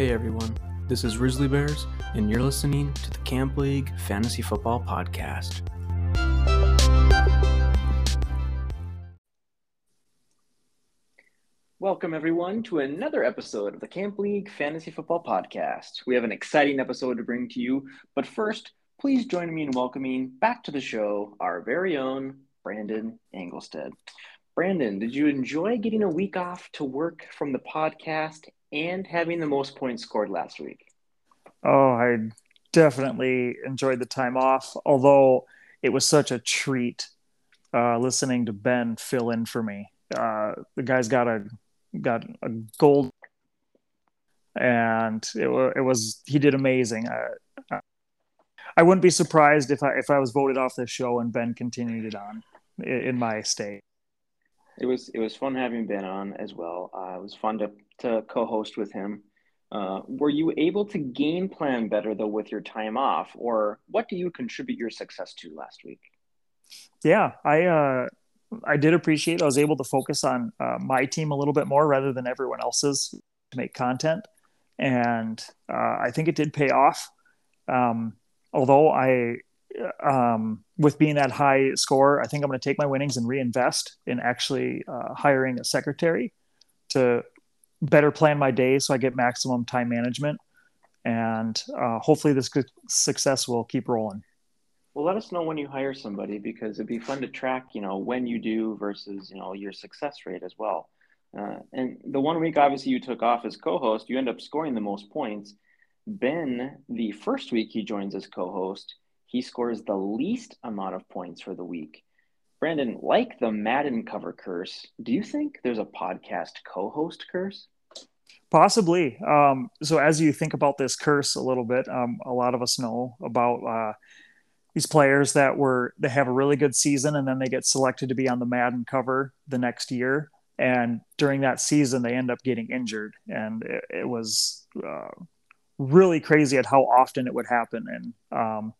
Hey everyone, this is Grizzly Bears, and you're listening to the Camp League Fantasy Football Podcast. Welcome, everyone, to another episode of the Camp League Fantasy Football Podcast. We have an exciting episode to bring to you, but first, please join me in welcoming back to the show our very own Brandon Engelstead. Brandon, did you enjoy getting a week off to work from the podcast and having the most points scored last week? Oh, I definitely enjoyed the time off, although it was such a treat uh, listening to Ben fill in for me. Uh, the guy's got a got a gold, and it, it was he did amazing. I, I wouldn't be surprised if I if I was voted off this show and Ben continued it on in, in my state. It was it was fun having Ben on as well. Uh, it was fun to to co-host with him. Uh, were you able to game plan better though with your time off, or what do you contribute your success to last week? Yeah, I uh, I did appreciate I was able to focus on uh, my team a little bit more rather than everyone else's to make content, and uh, I think it did pay off. Um, although I, um, with being that high score, I think I'm going to take my winnings and reinvest in actually uh, hiring a secretary to better plan my day so I get maximum time management, and uh, hopefully this success will keep rolling. Well, let us know when you hire somebody because it'd be fun to track, you know, when you do versus, you know, your success rate as well. Uh, and the one week, obviously, you took off as co-host, you end up scoring the most points. Ben, the first week he joins as co-host, he scores the least amount of points for the week. Brandon, like the Madden cover curse, do you think there's a podcast co-host curse? Possibly. Um, so as you think about this curse a little bit, um, a lot of us know about uh, these players that were they have a really good season and then they get selected to be on the Madden cover the next year. And during that season, they end up getting injured, and it, it was uh, really crazy at how often it would happen. And um,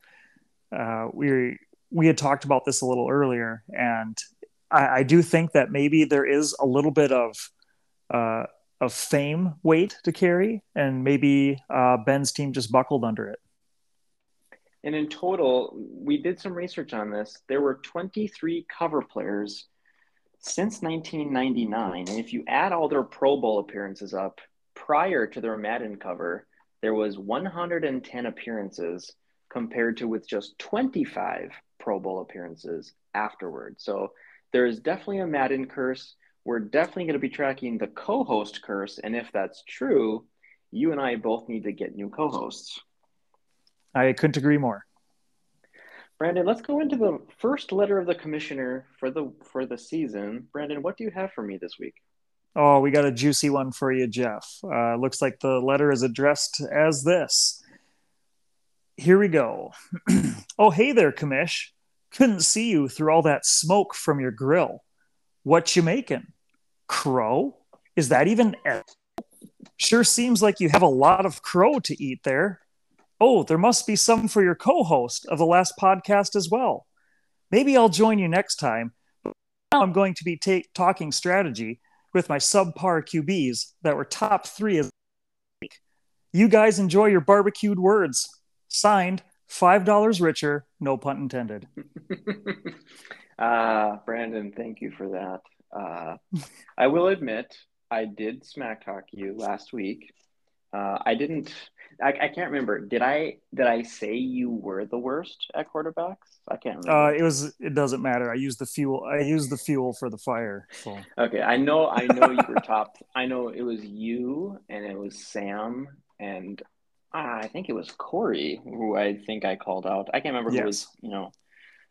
uh, we we had talked about this a little earlier, and I, I do think that maybe there is a little bit of uh, of fame weight to carry, and maybe uh, Ben's team just buckled under it. And in total, we did some research on this. There were 23 cover players since 1999. And if you add all their Pro Bowl appearances up prior to their Madden cover, there was 110 appearances compared to with just 25 Pro Bowl appearances afterward. So there is definitely a Madden curse. We're definitely going to be tracking the co host curse. And if that's true, you and I both need to get new co hosts. I couldn't agree more. Brandon, let's go into the first letter of the commissioner for the for the season. Brandon, what do you have for me this week? Oh, we got a juicy one for you, Jeff. Uh, looks like the letter is addressed as this. Here we go. oh, hey there, commish. Couldn't see you through all that smoke from your grill. What you making? Crow? Is that even? Sure seems like you have a lot of crow to eat there. Oh, there must be some for your co host of the last podcast as well. Maybe I'll join you next time. I'm going to be ta- talking strategy with my subpar QBs that were top three you guys enjoy your barbecued words. Signed, $5 richer, no pun intended. uh, Brandon, thank you for that. Uh, I will admit, I did smack talk you last week. Uh, I didn't. I, I, can't remember. Did I did I say you were the worst at quarterbacks? I can't remember. Uh, it was. It doesn't matter. I used the fuel. I used the fuel for the fire. So. Okay, I know. I know you were top. I know it was you and it was Sam and I think it was Corey who I think I called out. I can't remember yes. who was. You know,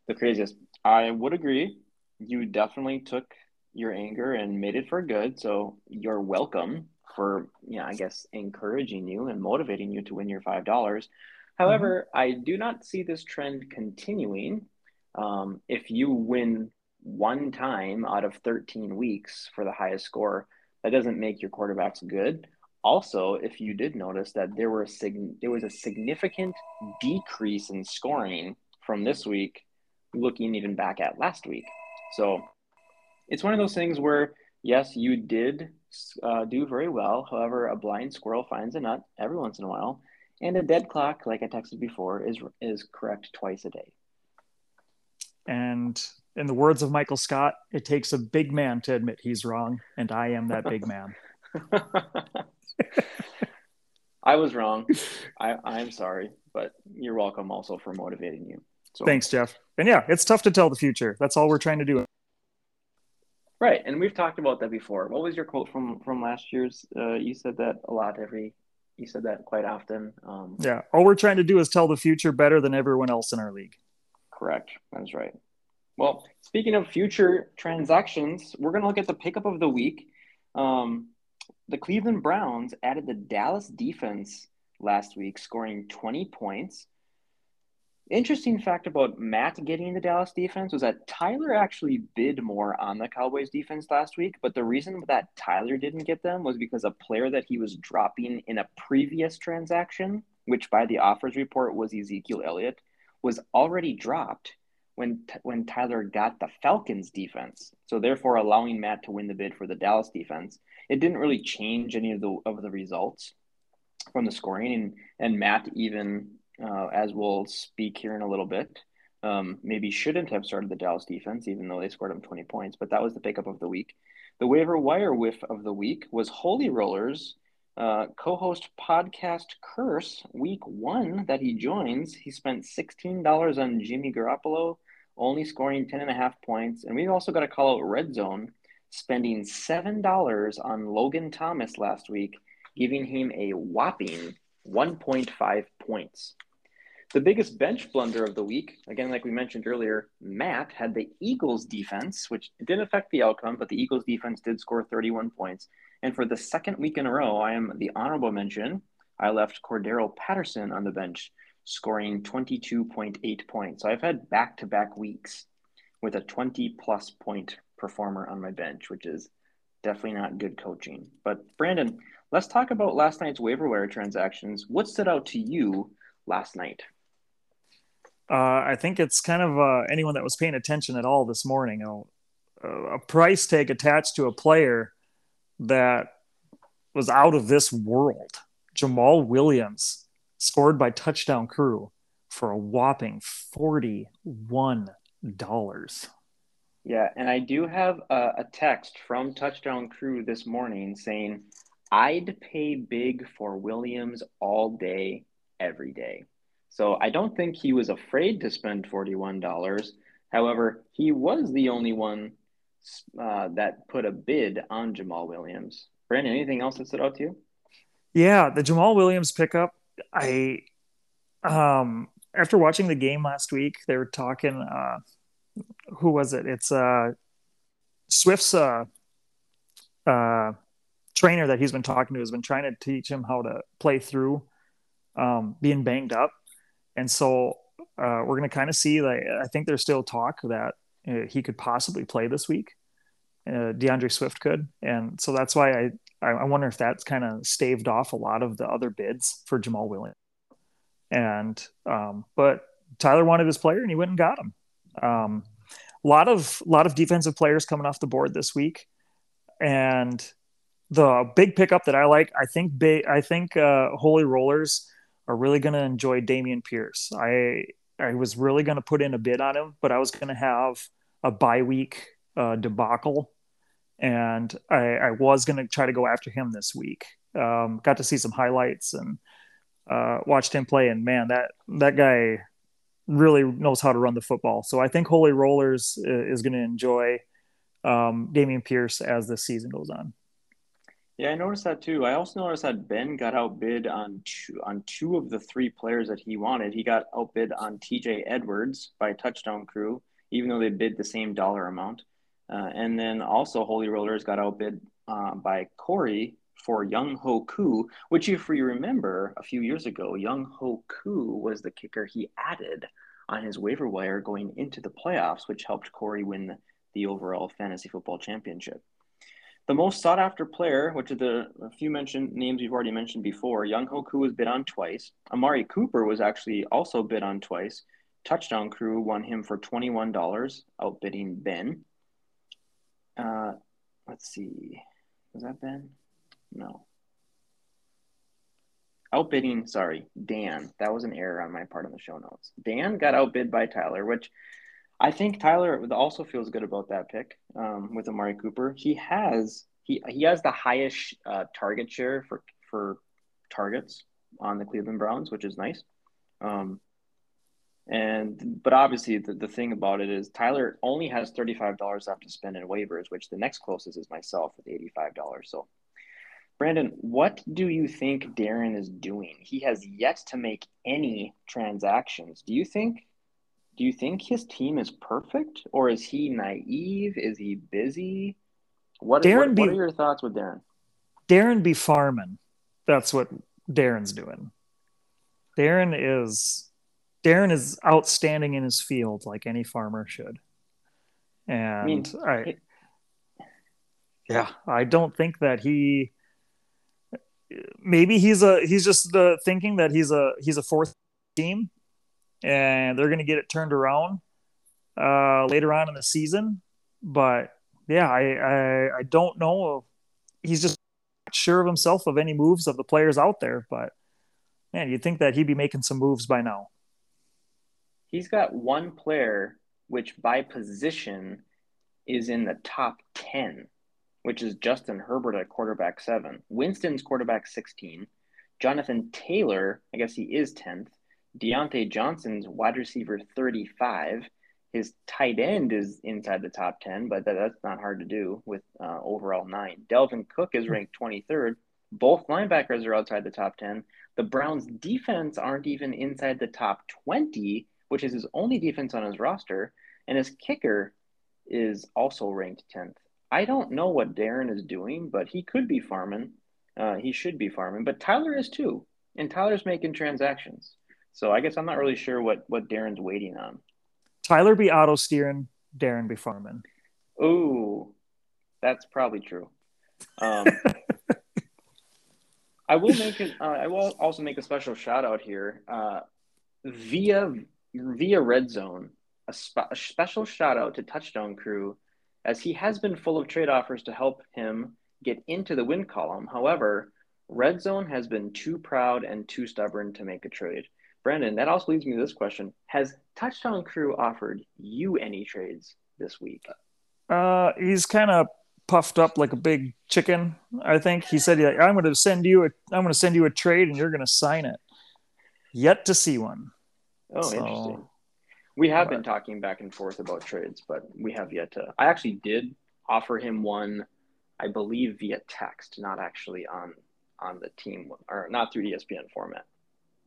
the craziest. I would agree. You definitely took your anger and made it for good. So you're welcome for you know, I guess encouraging you and motivating you to win your five dollars. However, mm-hmm. I do not see this trend continuing. Um, if you win one time out of 13 weeks for the highest score, that doesn't make your quarterbacks good. Also, if you did notice that there were sig- there was a significant decrease in scoring from this week, looking even back at last week. So it's one of those things where Yes, you did uh, do very well. However, a blind squirrel finds a nut every once in a while, and a dead clock, like I texted before, is is correct twice a day. And in the words of Michael Scott, it takes a big man to admit he's wrong, and I am that big man. I was wrong. I, I'm sorry, but you're welcome also for motivating you. So thanks, Jeff. And yeah, it's tough to tell the future. That's all we're trying to do. Right, and we've talked about that before. What was your quote from from last year's? Uh, you said that a lot every. You said that quite often. Um, yeah, all we're trying to do is tell the future better than everyone else in our league. Correct. That's right. Well, speaking of future transactions, we're going to look at the pickup of the week. Um, the Cleveland Browns added the Dallas defense last week, scoring 20 points. Interesting fact about Matt getting the Dallas defense was that Tyler actually bid more on the Cowboys defense last week, but the reason that Tyler didn't get them was because a player that he was dropping in a previous transaction, which by the offers report was Ezekiel Elliott, was already dropped when when Tyler got the Falcons defense. So therefore allowing Matt to win the bid for the Dallas defense. It didn't really change any of the of the results from the scoring and and Matt even uh, as we'll speak here in a little bit. Um, maybe shouldn't have started the Dallas defense, even though they scored him 20 points, but that was the pickup of the week. The waiver wire whiff of the week was Holy Rollers, uh, co host podcast Curse, week one that he joins. He spent $16 on Jimmy Garoppolo, only scoring 10 and a half points. And we've also got to call out Red Zone, spending $7 on Logan Thomas last week, giving him a whopping 1.5 points. The biggest bench blunder of the week, again, like we mentioned earlier, Matt had the Eagles defense, which didn't affect the outcome, but the Eagles defense did score 31 points. And for the second week in a row, I am the honorable mention. I left Cordarrelle Patterson on the bench, scoring 22.8 points. So I've had back to back weeks with a 20 plus point performer on my bench, which is definitely not good coaching. But Brandon, let's talk about last night's waiver wire transactions. What stood out to you last night? Uh, I think it's kind of uh, anyone that was paying attention at all this morning. Uh, a price tag attached to a player that was out of this world. Jamaal Williams scored by touchdown crew for a whopping $41. Yeah, and I do have a, a text from Touchdown Crew this morning saying, I'd pay big for Williams all day, every day. So I don't think he was afraid to spend $41. However, he was the only one uh, that put a bid on Jamaal Williams. Brandon, anything else that stood out to you? Yeah, the Jamaal Williams pickup. I, um, after watching the game last week, they were talking. Uh, who was it? It's uh, Swift's uh, uh, trainer that he's been talking to has been trying to teach him how to play through um, being banged up and so uh, we're going to kind of see like I think there's still talk that uh, he could possibly play this week. Uh, D'Andre Swift could, and so that's why I I wonder if that's kind of staved off a lot of the other bids for Jamaal Williams. And um, but Tyler wanted his player, and he went and got him. Um, a lot of lot of defensive players coming off the board this week, and the big pickup that I like, I think, I think uh, Holy Rollers are really going to enjoy Dameon Pierce. I I was really going to put in a bid on him, but I was going to have a bye week uh, debacle, and I, I was going to try to go after him this week. Um, got to see some highlights and uh, watched him play, and man, that that guy really knows how to run the football. So I think Holy Rollers is going to enjoy um, Dameon Pierce as the season goes on. Yeah, I noticed that too. I also noticed that Ben got outbid on two, on two of the three players that he wanted. He got outbid on TJ Edwards by Touchdown Crew, even though they bid the same dollar amount. Uh, and then also Holy Rollers got outbid uh, by Corey for Younghoe Koo, which, if you remember, a few years ago, Young Ho Koo was the kicker he added on his waiver wire going into the playoffs, which helped Corey win the overall fantasy football championship. The most sought after player, which are the few mentioned names we've already mentioned before, Younghoe Koo was bid on twice. Amari Cooper was actually also bid on twice. Touchdown Crew won him for $21, outbidding Ben. Uh, let's see. Was that Ben? No. Outbidding, sorry, Dan. That was an error on my part in the show notes. Dan got outbid by Tyler, which I think Tyler also feels good about that pick um, with Amari Cooper. He has he he has the highest uh, target share for for targets on the Cleveland Browns, which is nice. Um, and but obviously the, the thing about it is Tyler only has thirty five dollars left to spend in waivers, which the next closest is myself with eighty five dollars. So, Brandon, what do you think Darren is doing? He has yet to make any transactions. Do you think? Do you think his team is perfect, or is he naive? Is he busy? What, Darren what, be, what are your thoughts with Darren? Darren be farming. That's what Darren's doing. Darren is Darren is outstanding in his field, like any farmer should. And I, mean, I yeah, I don't think that he. Maybe he's a he's just the thinking that he's a he's a fourth team, and they're going to get it turned around uh, later on in the season. But yeah, I, I I don't know. He's just sure of himself of any moves of the players out there. But man, you'd think that he'd be making some moves by now he's got one player which by position is in the top 10, which is Justin Herbert at quarterback seven. Winston's quarterback 16. Jonathan Taylor, I guess he is 10th. Diontae Johnson's wide receiver 35. His tight end is inside the top 10, but that, that's not hard to do with uh, overall nine. Dalvin Cook is ranked 23rd. Both linebackers are outside the top 10. The Browns' defense aren't even inside the top 20 which is his only defense on his roster, and his kicker is also ranked 10th. I don't know what Darren is doing, but he could be farming. Uh, he should be farming, but Tyler is too, and Tyler's making transactions. So I guess I'm not really sure what what Darren's waiting on. Tyler be auto steering, Darren be farming. Ooh, that's probably true. Um, I will make it. Uh, I will also make a special shout out here uh, via via Red Zone, a, a special shout out to Touchdown Crew, as he has been full of trade offers to help him get into the win column. However, Red Zone has been too proud and too stubborn to make a trade. Brandon, that also leads me to this question: Has Touchdown Crew offered you any trades this week? Uh, he's kind of puffed up like a big chicken. I think he said, "I'm going to send you a, I'm going to send you a trade, and you're going to sign it." Yet to see one. Oh, so, interesting. We have but, been talking back and forth about trades, but we have yet to. I actually did offer him one, I believe, via text, not actually on on the team or not through ESPN format.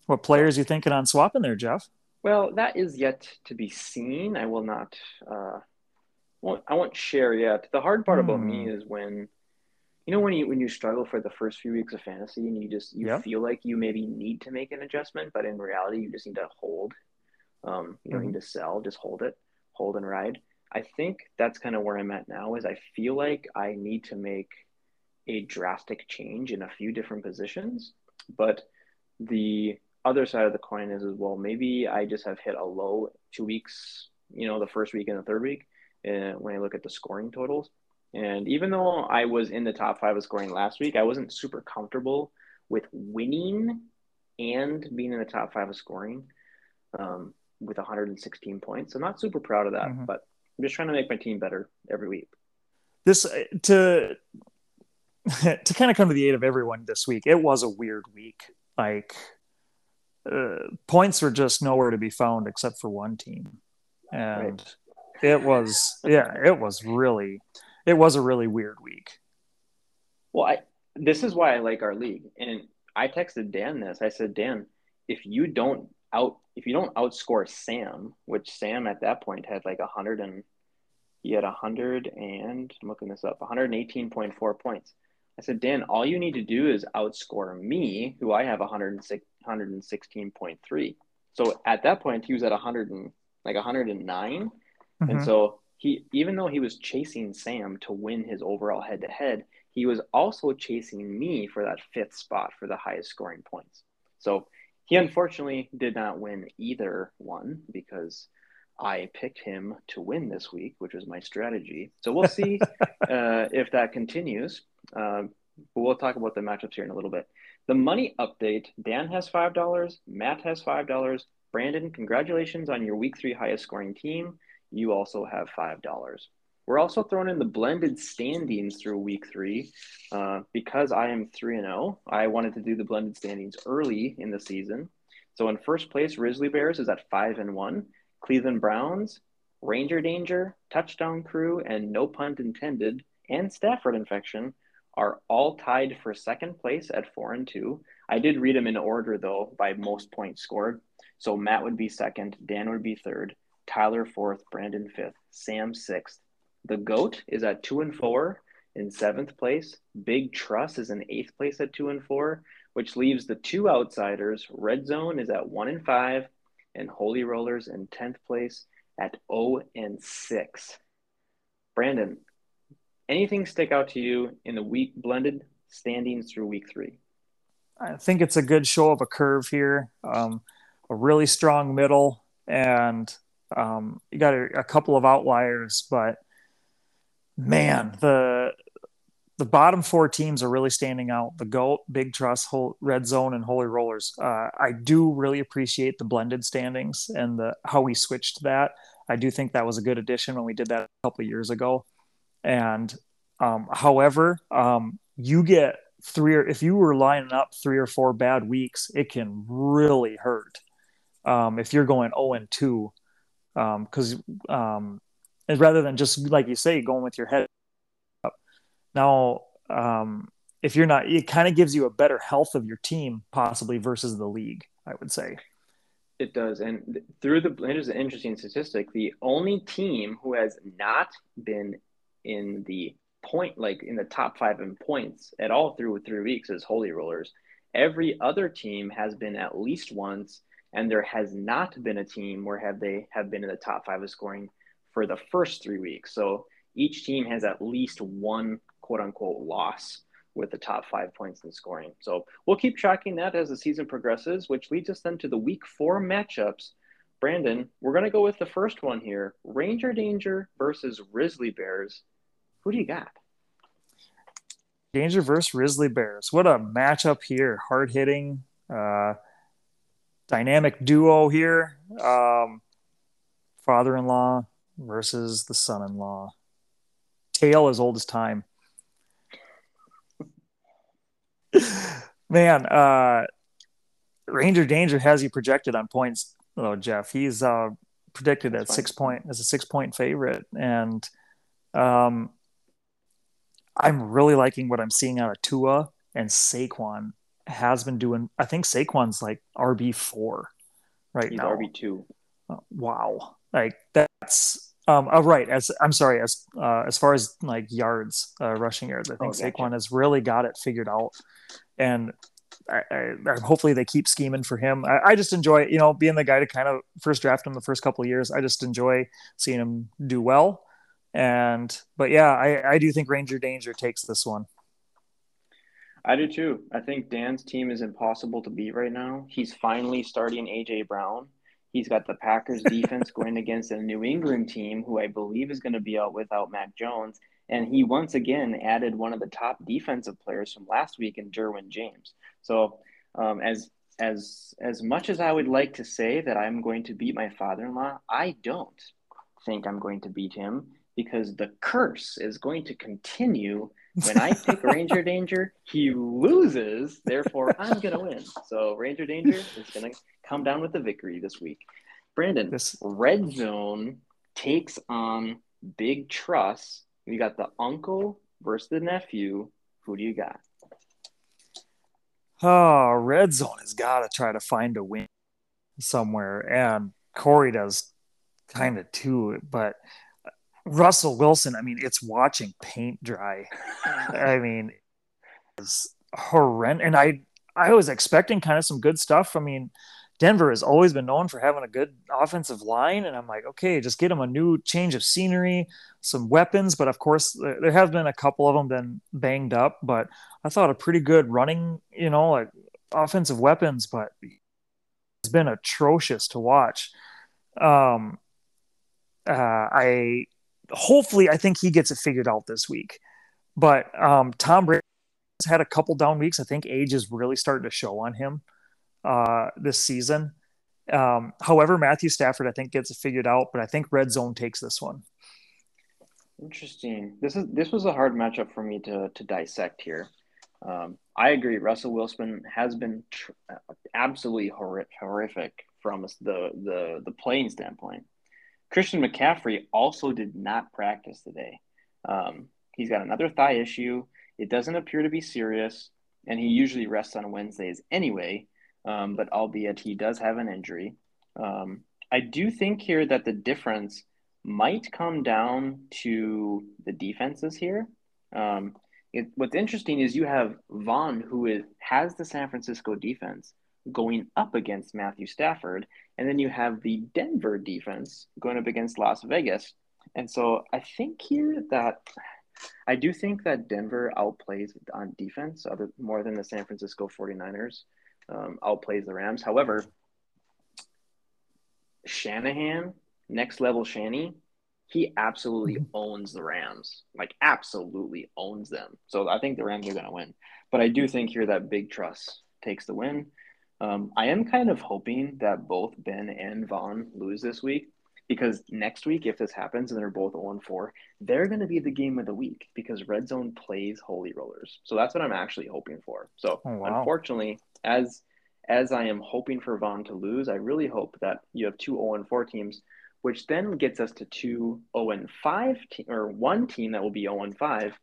What players you thinking on swapping there, Jeff? Well, that is yet to be seen. I will not. Uh, won't, I won't share yet. The hard part hmm. about me hmm. is when you know when you when you struggle for the first few weeks of fantasy and you just you feel like you maybe need to make an adjustment but in reality you just need to hold um, you don't mm-hmm. need to sell just hold it hold and ride. I think that's kind of where i'm at now is i feel like i need to make a drastic change in a few different positions but the other side of the coin is as well maybe i just have hit a low two weeks you know the first week and the third week uh, when i look at the scoring totals and even though I was in the top five of scoring last week, I wasn't super comfortable with winning and being in the top five of scoring um, with 116 points. So I'm not super proud of that, mm-hmm. but I'm just trying to make my team better every week. This uh, to to kind of come to the aid of everyone this week. It was a weird week. Like uh, points were just nowhere to be found except for one team, and right. it was yeah, it was really it was a really weird week. Well, I this is why I like our league, and I texted Dan this. I said, Dan, if you don't out if you don't outscore Sam, which Sam at that point had like a hundred and he had a hundred and I'm looking this up, 118.4 points. I said, Dan, all you need to do is outscore me, who I have 106, 116.3. So at that point, he was at 100 and like 109, mm-hmm. and so he even though he was chasing Sam to win his overall head to head, he was also chasing me for that fifth spot for the highest scoring points. So he unfortunately did not win either one because I picked him to win this week, which was my strategy. So we'll see uh, if that continues. Uh, but we'll talk about the matchups here in a little bit. The money update Dan has $5, Matt has $5. Brandon, congratulations on your week three highest scoring team. You also have $5. We're also throwing in the blended standings through week three. Uh, because I am 3 and 0, I wanted to do the blended standings early in the season. So in first place, Grizzly Bears is at 5 and 1. Cleveland Browns, Ranger Danger, Touchdown Crew, and No Punt Intended, and Stafford Infection are all tied for second place at 4 and 2. I did read them in order, though, by most points scored. So Matt would be second, Dan would be third, Tyler fourth, Brandon fifth, Sam sixth, the GOAT is at two and four in seventh place. Big Truss is in eighth place at two and four, which leaves the two outsiders. Red Zone is at one and five, and Holy Rollers in 10th place at 0 and 6. Brandon, anything stick out to you in the week blended standings through week three? I think it's a good show of a curve here. Um, a really strong middle, and um, you got a, a couple of outliers, but man, the the bottom four teams are really standing out. The Goat, Big Truss, Red Zone, and Holy Rollers. Uh, I do really appreciate the blended standings and the how we switched that. I do think that was a good addition when we did that a couple of years ago. And um, however, um, you get three or if you were lining up three or four bad weeks, it can really hurt. Um, if you're going 0 and 2, because um, um, rather than just like you say, going with your head up. Now, um, if you're not, it kind of gives you a better health of your team possibly versus the league. I would say. It does, and through the is an interesting statistic. The only team who has not been in the point, like in the top five in points at all through three weeks, is Holy Rollers. Every other team has been at least once, and there has not been a team where have they have been in the top five of scoring for the first three weeks. So each team has at least one quote unquote loss with the top five points in scoring. So we'll keep tracking that as the season progresses, which leads us then to the week four matchups. Brandon, we're going to go with the first one here Ranger Danger versus Grizzly Bears. Who do you got? Danger versus Grizzly Bears. What a matchup here. Hard hitting, uh, dynamic duo here. Um, Father in law, versus the son-in-law. Tale as old as time. Man, uh, Ranger Danger has you projected on points, though, Jeff. He's uh, predicted at six point as a six point favorite, and um, I'm really liking what I'm seeing out of Tua and Saquon has been doing. I think Saquon's like RB four right He's now. RB two. Uh, wow, like that's um oh, right. As I'm sorry, as uh, as far as like yards, uh, rushing yards, I think oh, gotcha. Saquon has really got it figured out, and I, I, hopefully they keep scheming for him. I, I, just enjoy, you know, being the guy to kind of first draft him the first couple of years. I just enjoy seeing him do well. And but yeah, I, I do think Ranger Danger takes this one. I do too. I think Dan's team is impossible to beat right now. He's finally starting AJ Brown. He's got the Packers defense going against a New England team who I believe is going to be out without Mac Jones. And he once again added one of the top defensive players from last week in Derwin James. So um, as as as much as I would like to say that I'm going to beat my father-in-law, I don't think I'm going to beat him because the curse is going to continue when I pick Ranger Danger, he loses. Therefore, I'm going to win. So Ranger Danger is going to come down with the victory this week. Brandon, this red zone takes on Big Truss. We got the uncle versus the nephew. Who do you got? Oh, red zone has got to try to find a win somewhere, and Corey does kind of too. But Russell Wilson, I mean, it's watching paint dry. I mean, it's horrendous. And I, I was expecting kind of some good stuff. I mean, Denver has always been known for having a good offensive line, and I'm like, okay, just get them a new change of scenery, some weapons. But of course, there have been a couple of them been banged up. But I thought a pretty good running, you know, like offensive weapons. But it's been atrocious to watch. Um, uh, I hopefully I think he gets it figured out this week. But um, Tom Brady has had a couple down weeks. I think age is really starting to show on him uh, this season. Um, however, Matthew Stafford I think gets it figured out, but I think red zone takes this one. Interesting. This is this was a hard matchup for me to to dissect here. Um, I agree. Russell Wilson has been tr- absolutely horrific from the the the playing standpoint. Christian McCaffrey also did not practice today. Um, he's got another thigh issue. It doesn't appear to be serious, and he usually rests on Wednesdays anyway. Um, but albeit he does have an injury, um, I do think here that the difference might come down to the defenses here. Um, it, what's interesting is you have Vaughn, who is, has the San Francisco defense going up against Matthew Stafford, and then you have the Denver defense going up against Las Vegas. And so I think here that I do think that Denver outplays on defense other more than the San Francisco 49ers um, outplays the Rams. However, Shanahan, next level Shanny, he absolutely mm-hmm. owns the Rams, like absolutely owns them. So I think the Rams are going to win. But I do think here that Big Truss takes the win. Um, I am kind of hoping that both Ben and Vaughn lose this week because next week, if this happens and they're both 0 4, they're going to be the game of the week because Red Zone plays Holy Rollers. So that's what I'm actually hoping for. So oh, wow. unfortunately, as as I am hoping for Vaughn to lose, I really hope that you have two 0 4 teams which then gets us to two 0 and 5 te- or one team that will be 0 and 5.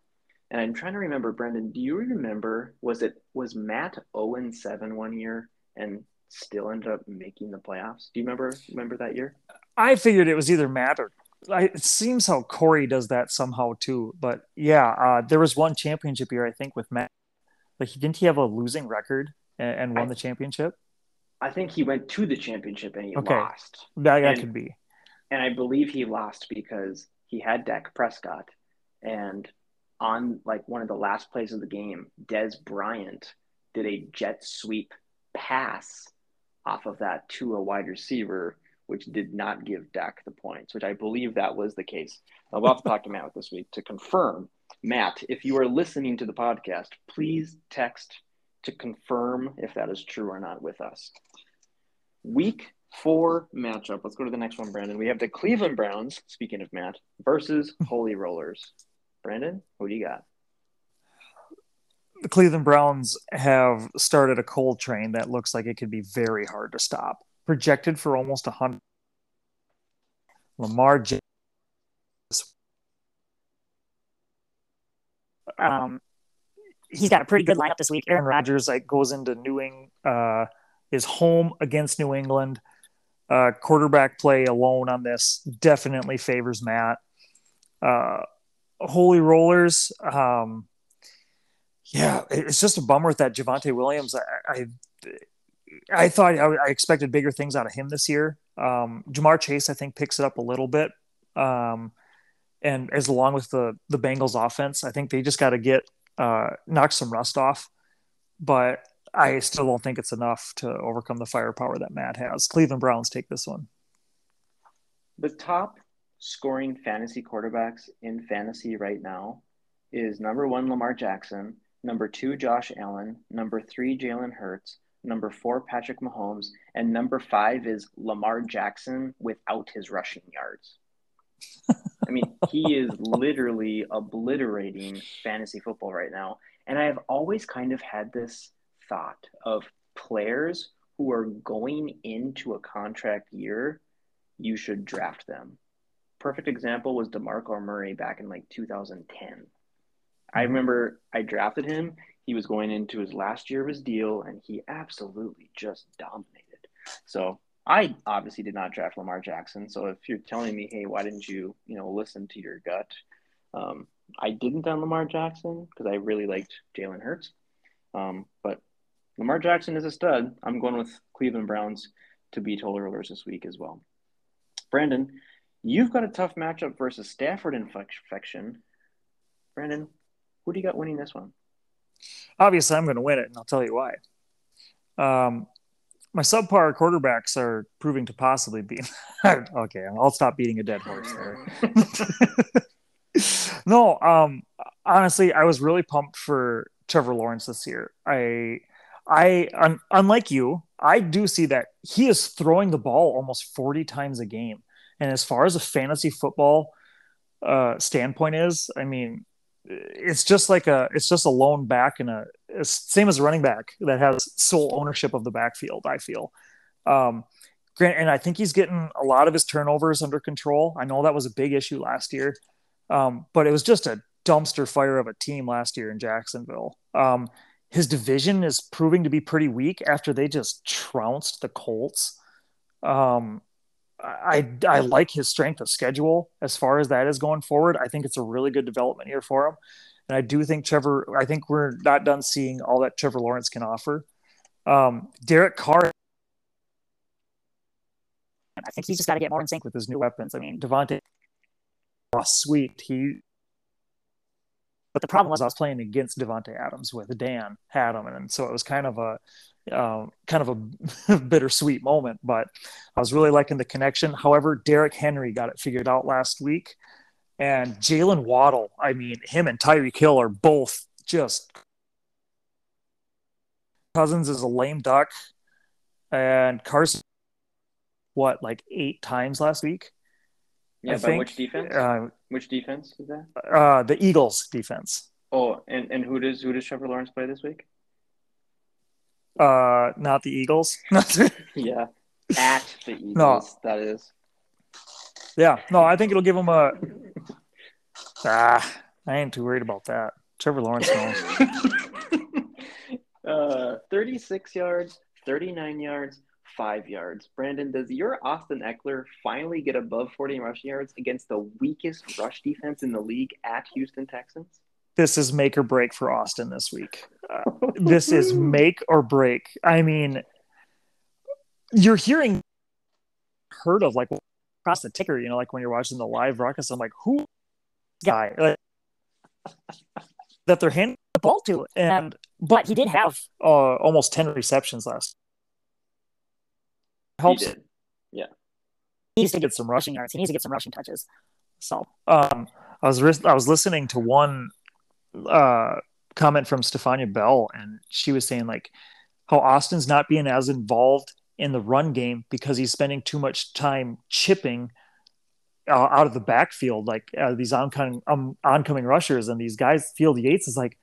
And I'm trying to remember, Brendan, do you remember was it was Matt 0 7 one year and still ended up making the playoffs? Do you remember remember that year? I figured it was either Matt or I, it seems how Corey does that somehow too. But yeah, uh, there was one championship year I think with Matt. Like, didn't he have a losing record and, and won I, the championship? I think he went to the championship and he okay. lost. That, that and, could be and I believe he lost because he had Dak Prescott, and on like one of the last plays of the game, Dez Bryant did a jet sweep pass off of that to a wide receiver, which did not give Dak the points, which I believe that was the case. I'll have to talk to Matt this week to confirm. Matt, if you are listening to the podcast, please text to confirm if that is true or not with us. Week four matchup. Let's go to the next one, Brandon. We have the Cleveland Browns, speaking of Matt, versus Holy Rollers. Brandon, who do you got? The Cleveland Browns have started a cold train that looks like it could be very hard to stop. Projected for almost a hundred. Lamar Jackson. Um, he's got a pretty good lineup this week. Aaron Rodgers like goes into New England, uh, is home against New England. Uh, quarterback play alone on this definitely favors Matt. Uh, Holy Rollers. Um, yeah, it's just a bummer with that Javonte Williams. I, I, I thought I, expected bigger things out of him this year. Um, Ja'Marr Chase, I think, picks it up a little bit. Um, and as along with the the Bengals offense, I think they just got to get uh, knock some rust off. But I still don't think it's enough to overcome the firepower that Matt has. Cleveland Browns take this one. The top scoring fantasy quarterbacks in fantasy right now is number one, Lamar Jackson, number two, Josh Allen, number three, Jalen Hurts, number four, Patrick Mahomes, and number five is Lamar Jackson without his rushing yards. I mean, he is literally obliterating fantasy football right now. And I have always kind of had this thought of players who are going into a contract year, you should draft them. Perfect example was DeMarco Murray back in like 2010. Mm-hmm. I remember I drafted him. He was going into his last year of his deal, and he absolutely just dominated. So I obviously did not draft Lamar Jackson. So if you're telling me, hey, why didn't you, you know, listen to your gut? Um, I didn't on Lamar Jackson because I really liked Jalen Hurts. Um, but Lamar Jackson is a stud. I'm going with Cleveland Browns to beat Holy Rollers this week as well. Brandon, you've got a tough matchup versus Stafford infection. Brandon, who do you got winning this one? Obviously, I'm going to win it, and I'll tell you why. Um, my subpar quarterbacks are proving to possibly be okay. I'll stop beating a dead horse there. no, um, honestly, I was really pumped for Trevor Lawrence this year. I, I, un- unlike you, I do see that he is throwing the ball almost 40 times a game. And as far as a fantasy football uh, standpoint is, I mean, it's just like a it's just a lone back and a same as a running back that has sole ownership of the backfield. I feel. Um, Grant, and I think he's getting a lot of his turnovers under control. I know that was a big issue last year, um, but it was just a dumpster fire of a team last year in Jacksonville. Um, his division is proving to be pretty weak after they just trounced the Colts. Um, I I like his strength of schedule as far as that is going forward. I think it's a really good development year for him, and I do think Trevor. I think we're not done seeing all that Trevor Lawrence can offer. Um, Derek Carr. I think he's just got to get more in sync with his new weapons. I mean, Davante, oh, sweet. He but the problem was I was playing against Davante Adams with Dan had him, and so it was kind of a um, kind of a bittersweet moment. But I was really liking the connection. However, Derrick Henry got it figured out last week, and Jaylen Waddle. I mean, him and Tyreek Hill are both just Cousins is a lame duck, and Carson what like eight times last week. Yeah, I by think. which defense? Uh, which defense is that? Uh, the Eagles defense. Oh, and, and who does who does Trevor Lawrence play this week? Uh, not the Eagles. yeah, at the Eagles. No. that is. Yeah, no, I think it'll give them a. ah, I ain't too worried about that. Trevor Lawrence knows. uh, thirty-six yards, thirty-nine yards, five yards. Brandon, does your Austin Ekeler finally get above 40 rushing yards against the weakest rush defense in the league at Houston Texans? This is make or break for Austin this week. Uh, this is make or break. I mean, you're hearing heard of like across the ticker, you know, like when you're watching the live ruckus, I'm like, who guy like, that they're handing the ball to? And but he did have uh, almost 10 receptions last helps. He yeah. He needs to get some rushing yards. He needs to get some rushing touches. So um, I was I was listening to one uh, comment from Stephania Bell, and she was saying like how Austin's not being as involved in the run game because he's spending too much time chipping uh, out of the backfield, like uh, these oncoming um, oncoming rushers, and these guys. Field Yates is like,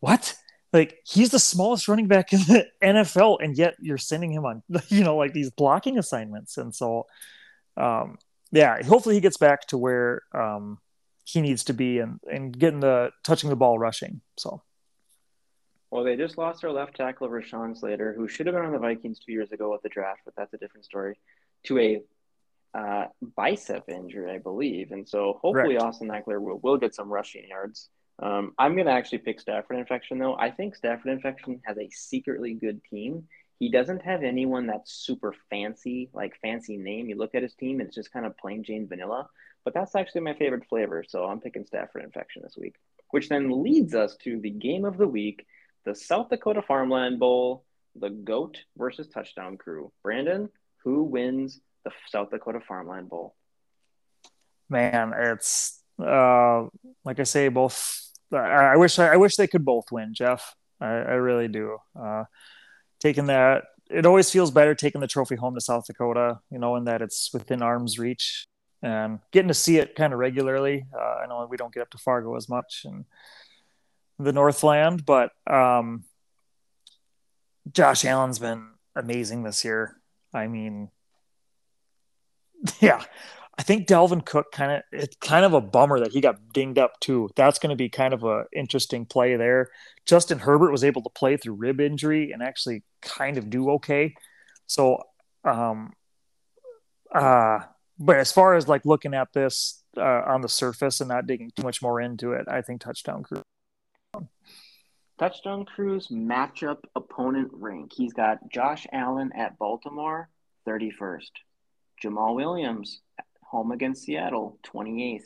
what? like he's the smallest running back in the NFL, and yet you're sending him on, you know, like these blocking assignments. And so, um, yeah, hopefully he gets back to where um, he needs to be and and getting the touching the ball rushing. So. Well, they just lost their left tackle, Rashawn Slater, who should have been on the Vikings two years ago at the draft, but that's a different story, to a uh, bicep injury, I believe. And so hopefully right. Austin Ekeler will, will get some rushing yards. Um, I'm going to actually pick Stafford Infection, though. I think Stafford Infection has a secretly good team. He doesn't have anyone that's super fancy, like fancy name. You look at his team, and it's just kind of plain Jane vanilla. But that's actually my favorite flavor, so I'm picking Stafford Infection this week. Which then leads us to the game of the week, the South Dakota Farmland Bowl, the GOAT versus Touchdown Crew. Brandon, who wins the South Dakota Farmland Bowl? Man, it's uh, like I say, both I, I wish I, I, wish they could both win, Jeff. I, I really do. Uh, taking that, it always feels better taking the trophy home to South Dakota, you know, in that it's within arm's reach and getting to see it kind of regularly. Uh, I know we don't get up to Fargo as much and the Northland, but um, Josh Allen's been amazing this year. I mean, yeah, I think Dalvin Cook kind of it's kind of a bummer that he got dinged up too. That's going to be kind of a interesting play there. Justin Herbert was able to play through rib injury and actually kind of do okay. So, um, uh, but as far as like looking at this uh, on the surface and not digging too much more into it, I think touchdown crew. Touchdown Crew's matchup opponent rank. He's got Josh Allen at Baltimore, 31st. Jamaal Williams home against Seattle, 28th.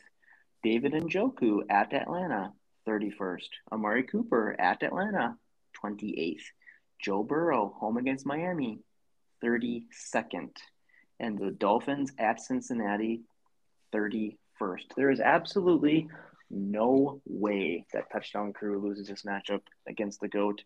David Njoku at Atlanta, 31st. Amari Cooper at Atlanta, 28th. Joe Burrow home against Miami, 32nd, and the Dolphins at Cincinnati 31st. There is absolutely no way that touchdown crew loses this matchup against the GOAT.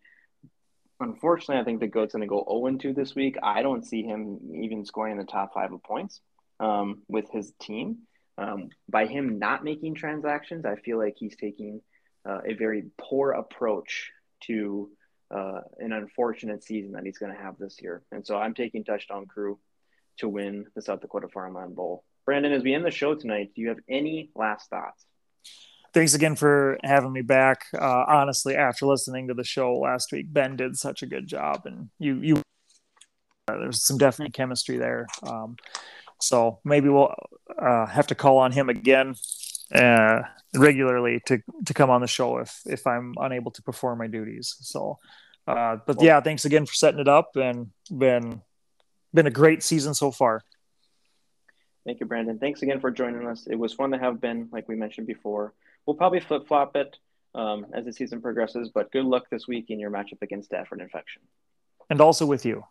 Unfortunately, I think the GOAT's going to go 0 2 this week. I don't see him even scoring in the top five of points um, with his team. Um, by him not making transactions, I feel like he's taking uh, a very poor approach to uh, an unfortunate season that he's going to have this year. And so I'm taking Touchdown Crew to win the South Dakota Farmland Bowl. Brandon, as we end the show tonight, do you have any last thoughts? Thanks again for having me back. Uh, honestly, after listening to the show last week, Ben did such a good job, and you you uh, there's some definite chemistry there. Um, so maybe we'll uh, have to call on him again uh, regularly to to come on the show if if I'm unable to perform my duties. So, uh, but yeah, thanks again for setting it up and been been a great season so far. Thank you, Brandon. Thanks again for joining us. It was fun to have Ben, like we mentioned before. We'll probably flip flop it um, as the season progresses, but good luck this week in your matchup against Stafford Infection. And also with you.